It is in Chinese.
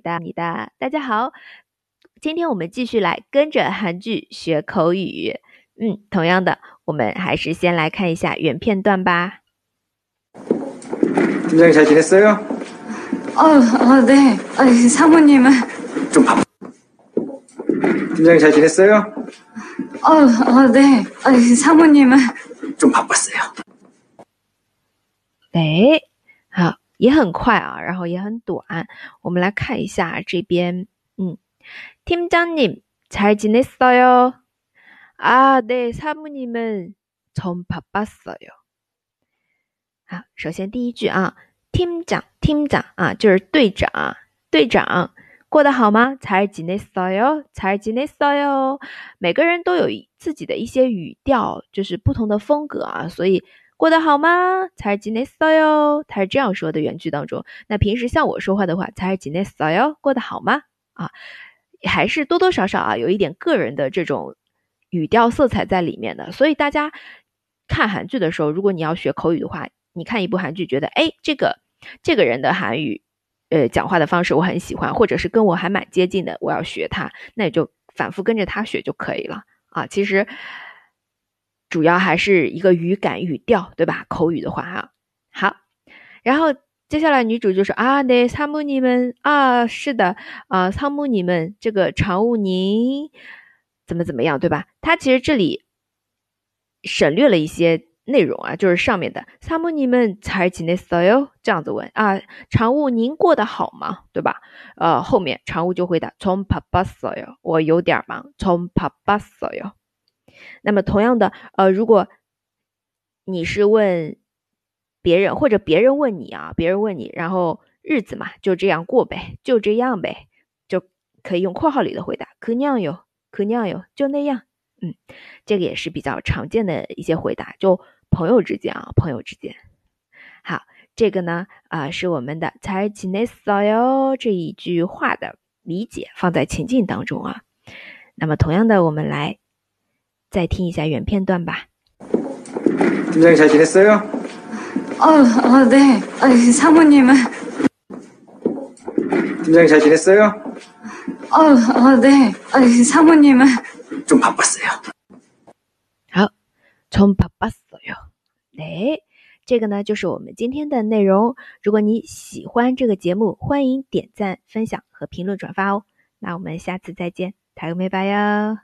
你的你的。大家好，今天我们继续来跟着韩剧学口语。嗯，同样的，我们还是先来看一下原片段吧。 팀장님 잘 지냈어요? 어, 어, 네. 아, 사모님은 좀 바. 팀장님 잘 지냈어요? 어, 어, 네. 아, 사모님은 좀 바빴어요. 哎，好， 也很快啊，然后也很短。我们来看一下这边，嗯，팀장님잘지냈어요？ 啊，네사모님은좀바빴어요。 好，首先第一句啊，팀장팀장啊，就是队长，队长过得好吗？잘지냈어요？ 잘지냈어요？ 每个人都有自己的一些语调，就是不同的风格啊，所以。 过得好吗？잘지냈어 요， 他是这样说的原句当中。那平时像我说话的话，잘지냈어 요， 过得好吗？啊，还是多多少少啊，有一点个人的这种语调色彩在里面的。所以大家看韩剧的时候，如果你要学口语的话，你看一部韩剧，觉得哎，这个这个人的韩语，呃，讲话的方式我很喜欢，或者是跟我还蛮接近的，我要学他，那你就反复跟着他学就可以了啊。其实。 主要还是一个语感、语调，对吧？口语的话，哈，好。然后接下来女主就说啊，对，参谋你们啊，是的啊，参谋你们这个常务您怎么怎么样，对吧？她其实这里省略了一些内容啊，就是上面的参谋你们才进的所有这样子问啊，常务您过得好吗？对吧？呃，后面常务就回答从爸爸所有，我有点忙，从爸爸所有。那么同样的，呃，如果你是问别人，或者别人问你啊，别人问你，然后日子嘛就这样过呗，就这样呗，就可以用括号里的回答，可那样哟，可那样哟，就那样，嗯，这个也是比较常见的一些回答，就朋友之间啊，朋友之间。好，这个呢，啊，是我们的才지냈어 요这一句话的理解，放在情境当中啊。那么同样的，我们来。 再听一下原片段吧。 팀장님 잘 지냈어요? 어, 어, 네. 아, 사모님은 팀장님 잘 지냈어요? 어, 어, 네. 아, 사모님은 좀 바빴어요. 好，从바빴어요。 哎，这个呢就是我们今天的内容。如果你喜欢这个节目，欢迎点赞、分享和评论转发哦。那我们下次再见，다음에봐요。